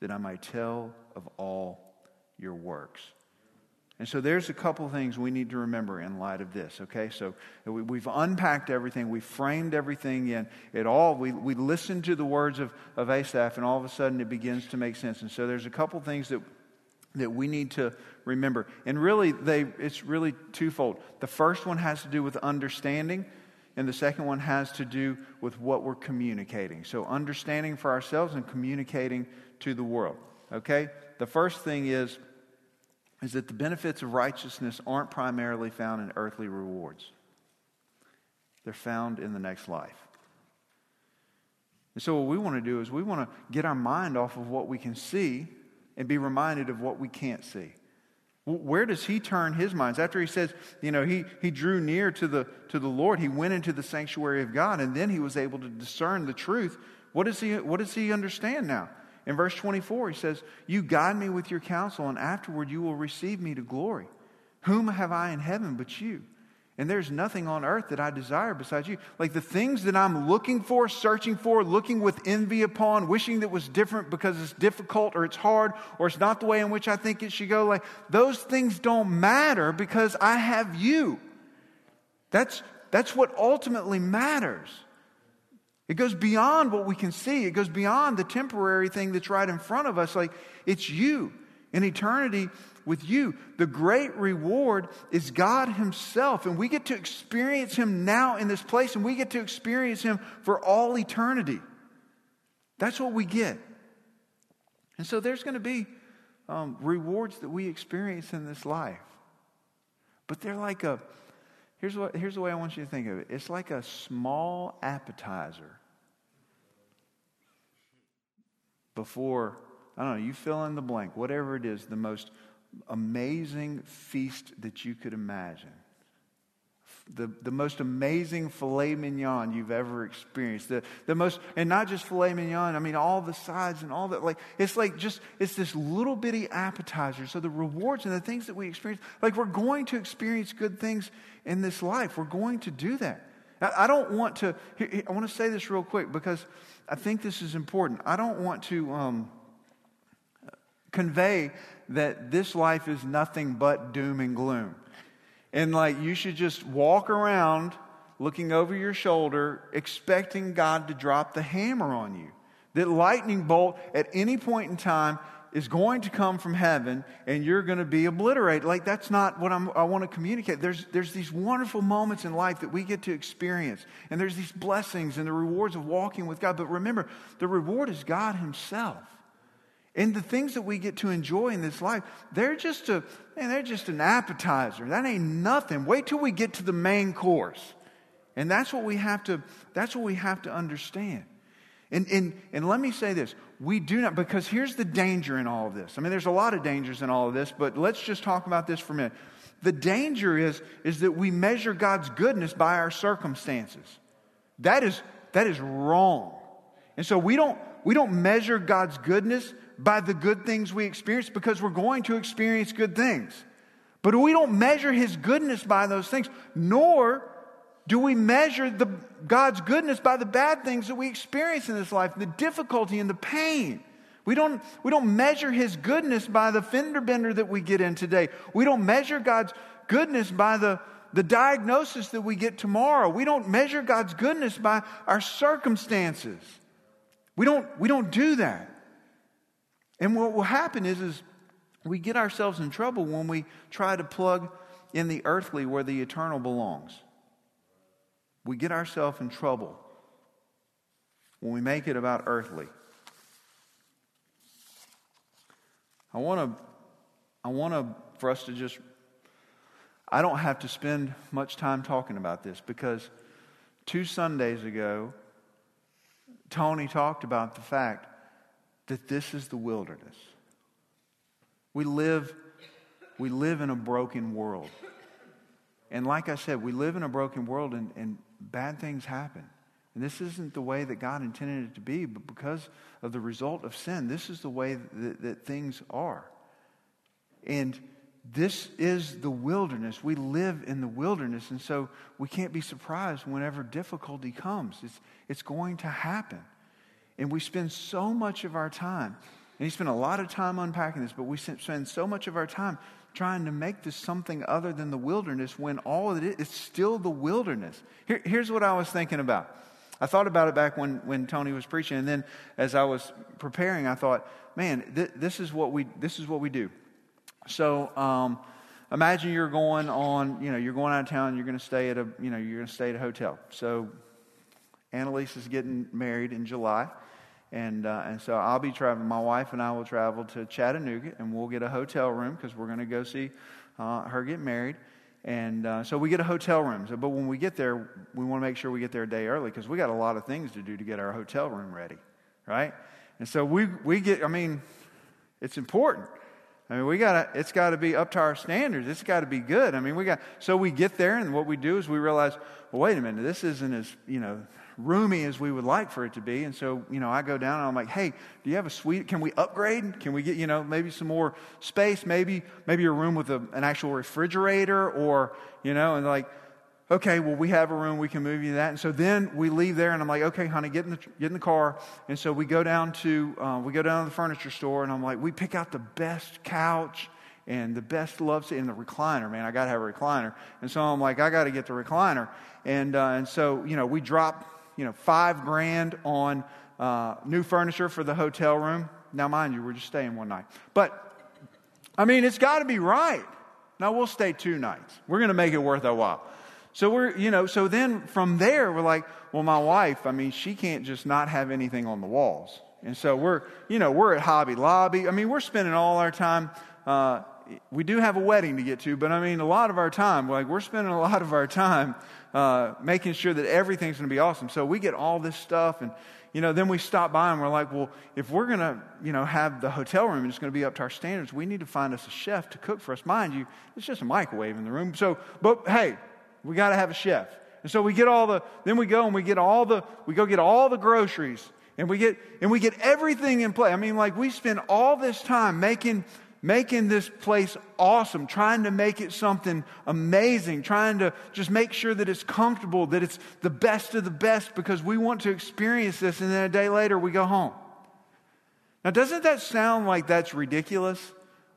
A: that I might tell of all your works. And so there's a couple things we need to remember in light of this, okay? So we've unpacked everything, we've framed everything in it all. We, we listened to the words of, of Asaph, and all of a sudden it begins to make sense. And so there's a couple things that that we need to remember. And really, they, it's really twofold. The first one has to do with understanding, and the second one has to do with what we're communicating. So, understanding for ourselves and communicating to the world. Okay? The first thing is, is that the benefits of righteousness aren't primarily found in earthly rewards, they're found in the next life. And so, what we want to do is we want to get our mind off of what we can see and be reminded of what we can't see. Where does he turn his minds? After he says, you know, he, he drew near to the, to the Lord, he went into the sanctuary of God, and then he was able to discern the truth. What does he, what does he understand now? In verse 24, he says, You guide me with your counsel, and afterward you will receive me to glory. Whom have I in heaven but you? And there's nothing on earth that I desire besides you. Like the things that I'm looking for, searching for, looking with envy upon, wishing that was different because it's difficult or it's hard or it's not the way in which I think it should go, like those things don't matter because I have you. That's, that's what ultimately matters. It goes beyond what we can see. It goes beyond the temporary thing that's right in front of us. Like it's you. In eternity, with you. The great reward is God Himself, and we get to experience Him now in this place, and we get to experience Him for all eternity. That's what we get. And so there's going to be um, rewards that we experience in this life. But they're like a, here's, what, here's the way I want you to think of it it's like a small appetizer before, I don't know, you fill in the blank, whatever it is, the most amazing feast that you could imagine the, the most amazing filet mignon you've ever experienced. The, the most, and not just filet mignon, I mean, all the sides and all that. Like, it's like just, it's this little bitty appetizer. So the rewards and the things that we experience, like, we're going to experience good things in this life. We're going to do that. I, I don't want to, I want to say this real quick because I think this is important. I don't want to um, convey that this life is nothing but doom and gloom. And like you should just walk around looking over your shoulder, expecting God to drop the hammer on you. That lightning bolt at any point in time is going to come from heaven and you're going to be obliterated. Like, that's not what I'm, i want to communicate. There's, there's these wonderful moments in life that we get to experience, and there's these blessings and the rewards of walking with God. But remember, the reward is God Himself. And the things that we get to enjoy in this life, they're just a man, they're just an appetizer. That ain't nothing. Wait till we get to the main course. And that's what we have to, that's what we have to understand. And, and, and let me say this we do not, because here's the danger in all of this. I mean, there's a lot of dangers in all of this, but let's just talk about this for a minute. The danger is, is that we measure God's goodness by our circumstances. That is, that is wrong. And so we don't, we don't measure God's goodness by the good things we experience because we're going to experience good things. But we don't measure his goodness by those things, nor do we measure the, God's goodness by the bad things that we experience in this life, the difficulty and the pain. We don't, we don't measure his goodness by the fender bender that we get in today. We don't measure God's goodness by the, the diagnosis that we get tomorrow. We don't measure God's goodness by our circumstances. We don't, we don't do that. And what will happen is, is we get ourselves in trouble when we try to plug in the earthly where the eternal belongs. We get ourselves in trouble when we make it about earthly. I want to, I want to, for us to just, I don't have to spend much time talking about this because two Sundays ago, Tony talked about the fact that this is the wilderness. We live, we live in a broken world. And like I said, we live in a broken world and, and bad things happen. And this isn't the way that God intended it to be, but because of the result of sin, this is the way that, that things are. And this is the wilderness. We live in the wilderness, and so we can't be surprised whenever difficulty comes. It's, it's going to happen. And we spend so much of our time, and he spent a lot of time unpacking this, but we spend so much of our time trying to make this something other than the wilderness when all it is still the wilderness. Here, here's what I was thinking about. I thought about it back when, when Tony was preaching, and then as I was preparing, I thought, man, th- this, is what we, this is what we do. So um, imagine you're going on, you know, you're going out of town, you're going to stay at a, you know, you're going to stay at a hotel. So Annalise is getting married in July. And, uh, and so I'll be traveling. My wife and I will travel to Chattanooga, and we'll get a hotel room because we're going to go see uh, her get married. And uh, so we get a hotel room. So, but when we get there, we want to make sure we get there a day early because we got a lot of things to do to get our hotel room ready, right? And so we, we get, I mean, it's important. I mean, we got to, it's got to be up to our standards. It's got to be good. I mean, we got, so we get there, and what we do is we realize, well, wait a minute, this isn't as, you know, roomy as we would like for it to be. And so, you know, I go down and I'm like, hey, do you have a suite? Can we upgrade? Can we get, you know, maybe some more space? Maybe, maybe a room with a, an actual refrigerator or, you know, and like, okay, well, we have a room, we can move you to that. And so then we leave there, and I'm like, okay, honey, get in the, get in the car. And so we go down to, uh, we go down to the furniture store, and I'm like, we pick out the best couch and the best love seat and the recliner, man. I got to have a recliner. And so I'm like, I got to get the recliner. And, uh, and so, you know, we drop you know, five grand on uh, new furniture for the hotel room. Now, mind you, we're just staying one night. But, I mean, it's got to be right. Now, we'll stay two nights. We're going to make it worth a while. So we're, you know, so then from there, we're like, well, my wife, I mean, she can't just not have anything on the walls. And so we're, you know, we're at Hobby Lobby. I mean, we're spending all our time. Uh, we do have a wedding to get to, but I mean, a lot of our time, like we're spending a lot of our time uh, making sure that everything's going to be awesome. So we get all this stuff, and you know, then we stop by and we're like, well, if we're going to, you know, have the hotel room and it's going to be up to our standards, we need to find us a chef to cook for us. Mind you, it's just a microwave in the room. So, but hey, we got to have a chef. And so we get all the, then we go and we get all the, we go get all the groceries and we get, and we get everything in place. I mean, like we spend all this time making making this place awesome, trying to make it something amazing, trying to just make sure that it's comfortable, that it's the best of the best because we want to experience this, and then a day later we go home. Now, doesn't that sound like that's ridiculous?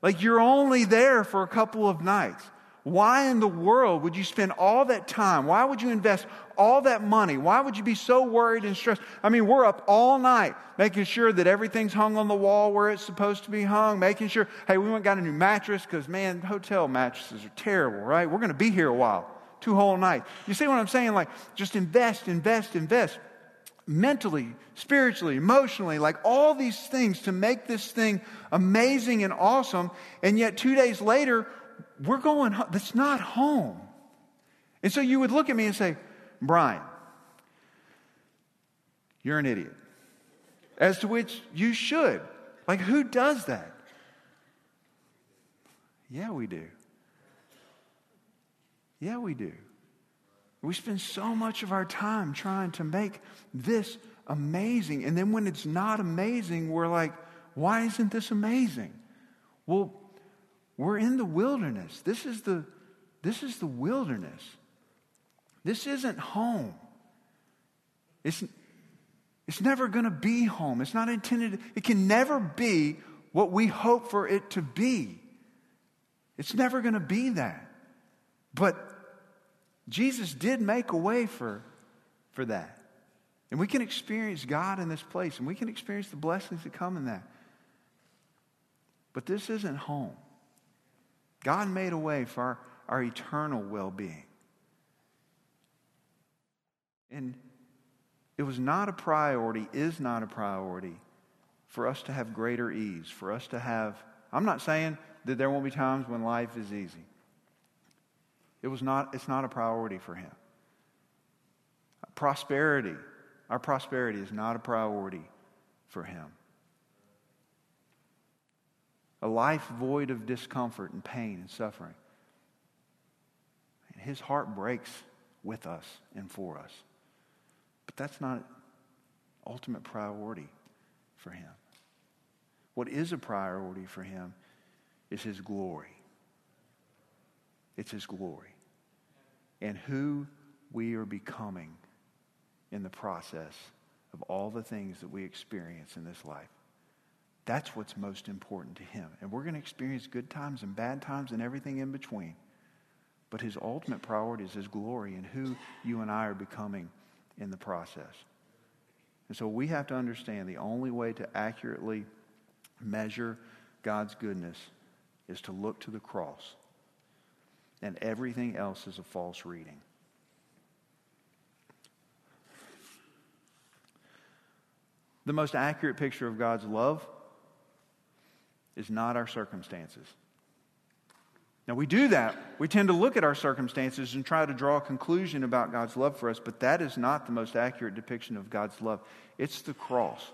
A: Like you're only there for a couple of nights. Why in the world would you spend all that time? Why would you invest all that money? Why would you be so worried and stressed? I mean, we're up all night making sure that everything's hung on the wall where it's supposed to be hung, making sure, hey, we went got a new mattress because, man, hotel mattresses are terrible, right? We're going to be here a while, two whole nights. You see what I'm saying? Like, just invest, invest, invest mentally, spiritually, emotionally, like all these things to make this thing amazing and awesome. And yet, two days later, we're going, that's not home. And so you would look at me and say, Brian, you're an idiot. As to which you should. Like, who does that? Yeah, we do. Yeah, we do. We spend so much of our time trying to make this amazing. And then when it's not amazing, we're like, why isn't this amazing? Well, we're in the wilderness. This is the, this is the wilderness. This isn't home. It's, it's never going to be home. It's not intended, it can never be what we hope for it to be. It's never going to be that. But Jesus did make a way for, for that. And we can experience God in this place, and we can experience the blessings that come in that. But this isn't home. God made a way for our, our eternal well being. And it was not a priority, is not a priority for us to have greater ease, for us to have. I'm not saying that there won't be times when life is easy. It was not, it's not a priority for him. Prosperity, our prosperity is not a priority for him. A life void of discomfort and pain and suffering. And his heart breaks with us and for us. But that's not ultimate priority for him. What is a priority for him is his glory. It's his glory. And who we are becoming in the process of all the things that we experience in this life. That's what's most important to him. And we're going to experience good times and bad times and everything in between. But his ultimate priority is his glory and who you and I are becoming in the process. And so we have to understand the only way to accurately measure God's goodness is to look to the cross. And everything else is a false reading. The most accurate picture of God's love is not our circumstances. Now, we do that. We tend to look at our circumstances and try to draw a conclusion about God's love for us, but that is not the most accurate depiction of God's love. It's the cross.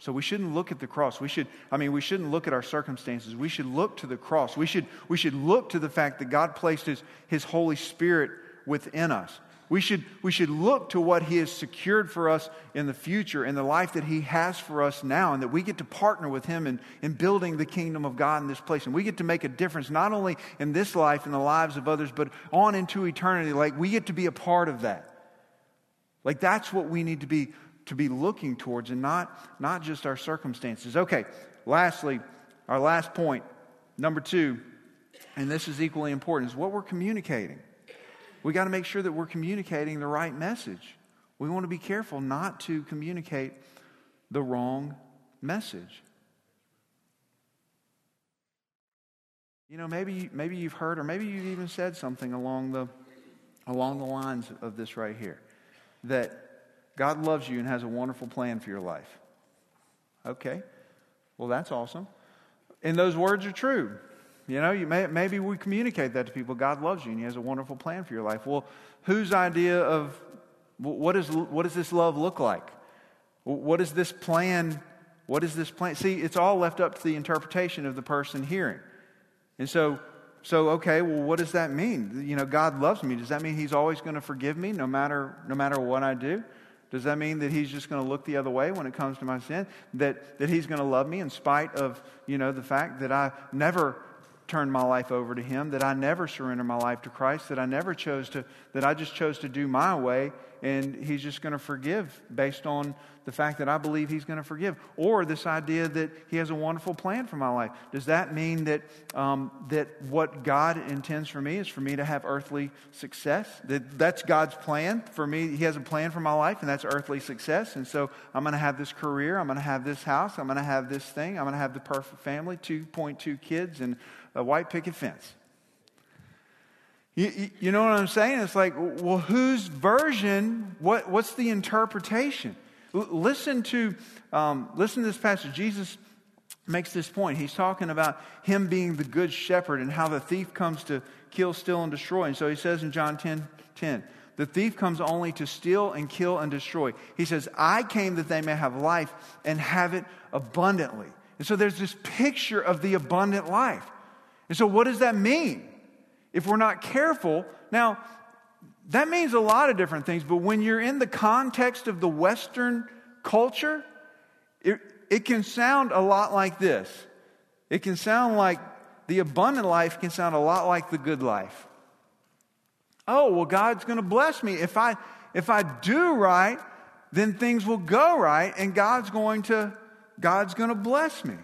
A: So we shouldn't look at the cross. We should, I mean, we shouldn't look at our circumstances. We should look to the cross. We should, we should look to the fact that God placed His, His Holy Spirit within us. We should, we should look to what He has secured for us in the future and the life that He has for us now, and that we get to partner with Him in, in building the kingdom of God in this place. And we get to make a difference not only in this life and the lives of others, but on into eternity. Like we get to be a part of that. Like that's what we need to be to be looking towards and not, not just our circumstances. Okay, lastly, our last point, number two, and this is equally important, is what we're communicating we got to make sure that we're communicating the right message. We want to be careful not to communicate the wrong message. You know, maybe, maybe you've heard, or maybe you've even said something along the, along the lines of this right here that God loves you and has a wonderful plan for your life. Okay. Well, that's awesome. And those words are true. You know, you may, maybe we communicate that to people. God loves you and He has a wonderful plan for your life. Well, whose idea of what, is, what does this love look like? What is this plan? What is this plan? See, it's all left up to the interpretation of the person hearing. And so, so okay, well, what does that mean? You know, God loves me. Does that mean He's always going to forgive me no matter, no matter what I do? Does that mean that he's just going to look the other way when it comes to my sin? That, that he's going to love me in spite of, you know, the fact that I never turned my life over to him, that I never surrendered my life to Christ, that I never chose to, that I just chose to do my way and he's just going to forgive based on the fact that I believe he's going to forgive. Or this idea that he has a wonderful plan for my life. Does that mean that, um, that what God intends for me is for me to have earthly success? That that's God's plan for me? He has a plan for my life, and that's earthly success. And so I'm going to have this career, I'm going to have this house, I'm going to have this thing, I'm going to have the perfect family, 2.2 kids, and a white picket fence. You, you, know what I'm saying? It's like, well, whose version? What, what's the interpretation? L- listen to um, listen to this passage. Jesus makes this point. He's talking about him being the good shepherd and how the thief comes to kill, steal, and destroy. And so he says in John 10, 10 the thief comes only to steal and kill and destroy. He says, I came that they may have life and have it abundantly. And so there's this picture of the abundant life. And so what does that mean? if we're not careful. Now, that means a lot of different things, but when you're in the context of the Western culture, it, it can sound a lot like this. It can sound like the abundant life can sound a lot like the good life. Oh, well, God's going to bless me. If I, if I do right, then things will go right, and God's going to, God's going to bless me.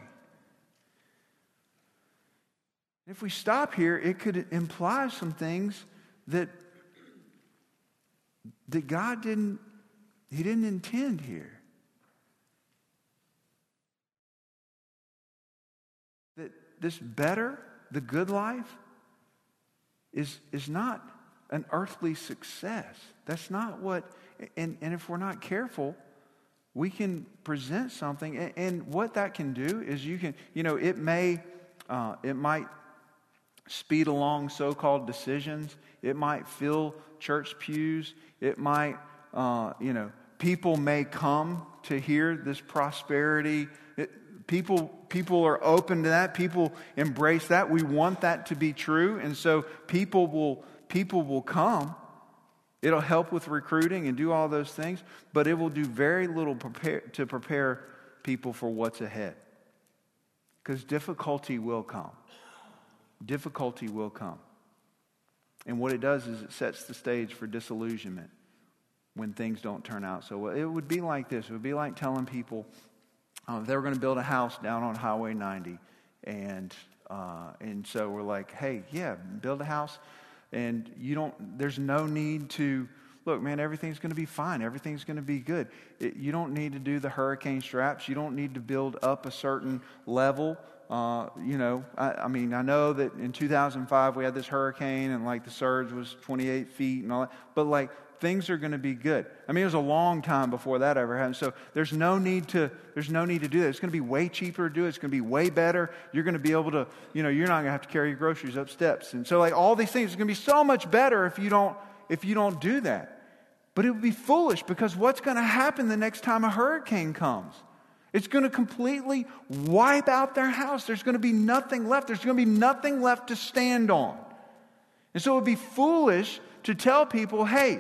A: If we stop here, it could imply some things that, that God didn't, He didn't intend here. That this better, the good life, is, is not an earthly success. That's not what, and, and if we're not careful, we can present something, and, and what that can do is you can, you know, it may, uh, it might speed along so called decisions. It might fill church pews. It might, uh, you know, people may come to hear this prosperity. It, people, people are open to that. People embrace that. We want that to be true. And so people will, people will come. It'll help with recruiting and do all those things, but it will do very little prepare, to prepare people for what's ahead. Because difficulty will come difficulty will come. And what it does is it sets the stage for disillusionment when things don't turn out so well. It would be like this it would be like telling people uh, they were going to build a house down on Highway 90. And, uh, and so we're like, hey, yeah, build a house. And you don't, there's no need to, look, man, everything's going to be fine. Everything's going to be good. It, you don't need to do the hurricane straps. You don't need to build up a certain level uh, you know, I, I, mean, I know that in 2005 we had this hurricane and like the surge was 28 feet and all that, but like things are going to be good. I mean, it was a long time before that ever happened. So there's no need to there's no need to do that. It's going to be way cheaper to do it. It's going to be way better. You're going to be able to, you know, you're not going to have to carry your groceries up steps. And so like all these things are going to be so much better if you don't if you don't do that. But it would be foolish because what's going to happen the next time a hurricane comes? It's going to completely wipe out their house. There's going to be nothing left. There's going to be nothing left to stand on. And so it would be foolish to tell people, hey,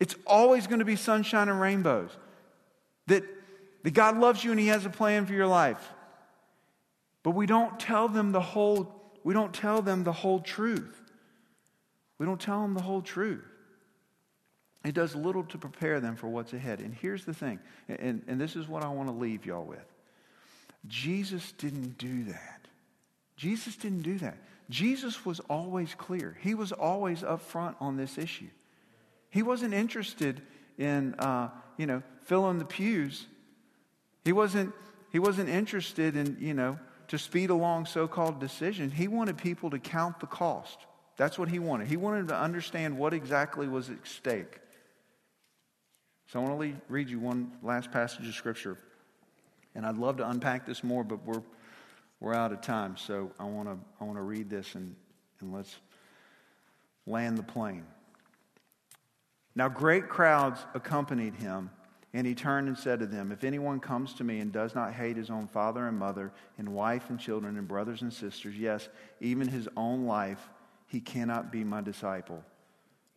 A: it's always going to be sunshine and rainbows. That, that God loves you and He has a plan for your life. But we don't tell them the whole, we don't tell them the whole truth. We don't tell them the whole truth. It does little to prepare them for what's ahead. And here's the thing, and, and this is what I want to leave y'all with Jesus didn't do that. Jesus didn't do that. Jesus was always clear, he was always upfront on this issue. He wasn't interested in, uh, you know, filling the pews. He wasn't, he wasn't interested in, you know, to speed along so called decisions. He wanted people to count the cost. That's what he wanted. He wanted to understand what exactly was at stake. So I want to read you one last passage of Scripture And I'd love to unpack this more, but we're, we're out of time. So I want to I wanna read this and, and let's land the plane. Now, great crowds accompanied him, and he turned and said to them, If anyone comes to me and does not hate his own father and mother, and wife and children, and brothers and sisters, yes, even his own life, he cannot be my disciple.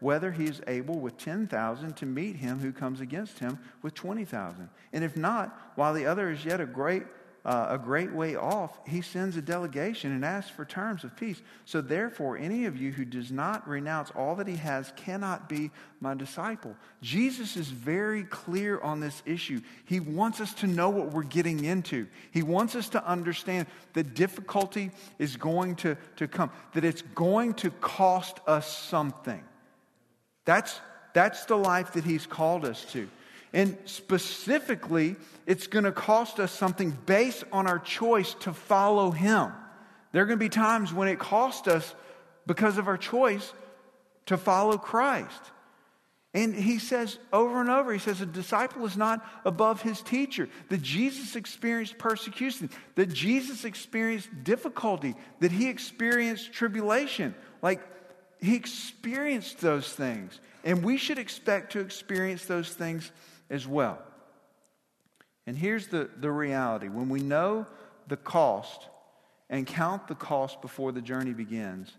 A: whether he is able with 10,000 to meet him who comes against him with 20,000? And if not, while the other is yet a great uh, a great way off, he sends a delegation and asks for terms of peace. So, therefore, any of you who does not renounce all that he has cannot be my disciple. Jesus is very clear on this issue. He wants us to know what we're getting into, he wants us to understand that difficulty is going to, to come, that it's going to cost us something. That's, that's the life that he's called us to. And specifically, it's going to cost us something based on our choice to follow Him. There are going to be times when it costs us because of our choice to follow Christ. And he says over and over, he says, a disciple is not above his teacher. That Jesus experienced persecution, that Jesus experienced difficulty, that he experienced tribulation. Like, he experienced those things. And we should expect to experience those things as well. And here's the, the reality when we know the cost and count the cost before the journey begins,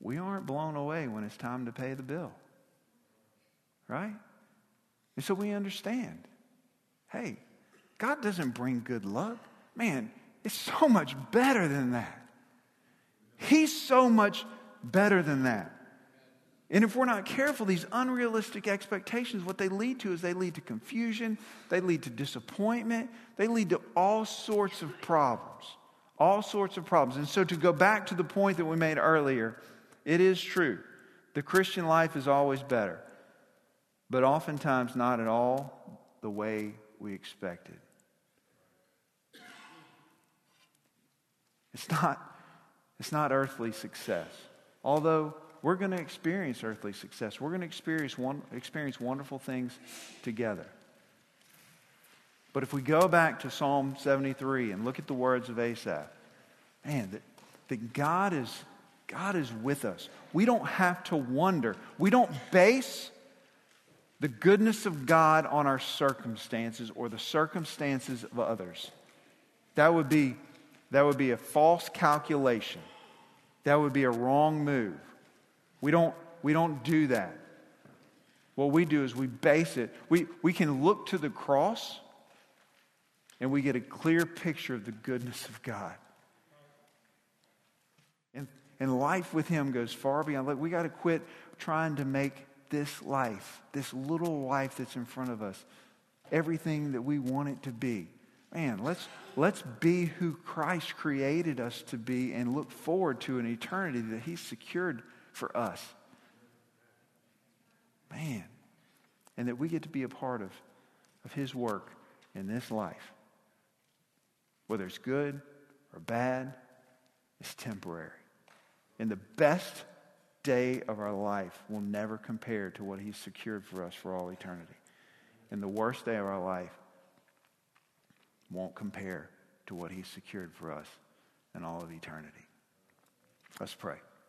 A: we aren't blown away when it's time to pay the bill. Right? And so we understand hey, God doesn't bring good luck. Man, it's so much better than that. He's so much better than that. And if we're not careful, these unrealistic expectations, what they lead to is they lead to confusion, they lead to disappointment, they lead to all sorts of problems. All sorts of problems. And so, to go back to the point that we made earlier, it is true. The Christian life is always better, but oftentimes not at all the way we expected. It's not, it's not earthly success. Although we're going to experience earthly success. We're going to experience, one, experience wonderful things together. But if we go back to Psalm 73 and look at the words of Asaph, man, that, that God, is, God is with us. We don't have to wonder. We don't base the goodness of God on our circumstances or the circumstances of others. That would be, that would be a false calculation. That would be a wrong move. We don't, we don't do that. What we do is we base it. We, we can look to the cross and we get a clear picture of the goodness of God. And, and life with Him goes far beyond. Like, we got to quit trying to make this life, this little life that's in front of us, everything that we want it to be. Man, let's, let's be who Christ created us to be and look forward to an eternity that He's secured for us. Man. And that we get to be a part of, of His work in this life. Whether it's good or bad, it's temporary. And the best day of our life will never compare to what He's secured for us for all eternity. And the worst day of our life won't compare to what He's secured for us in all of eternity. Let's pray.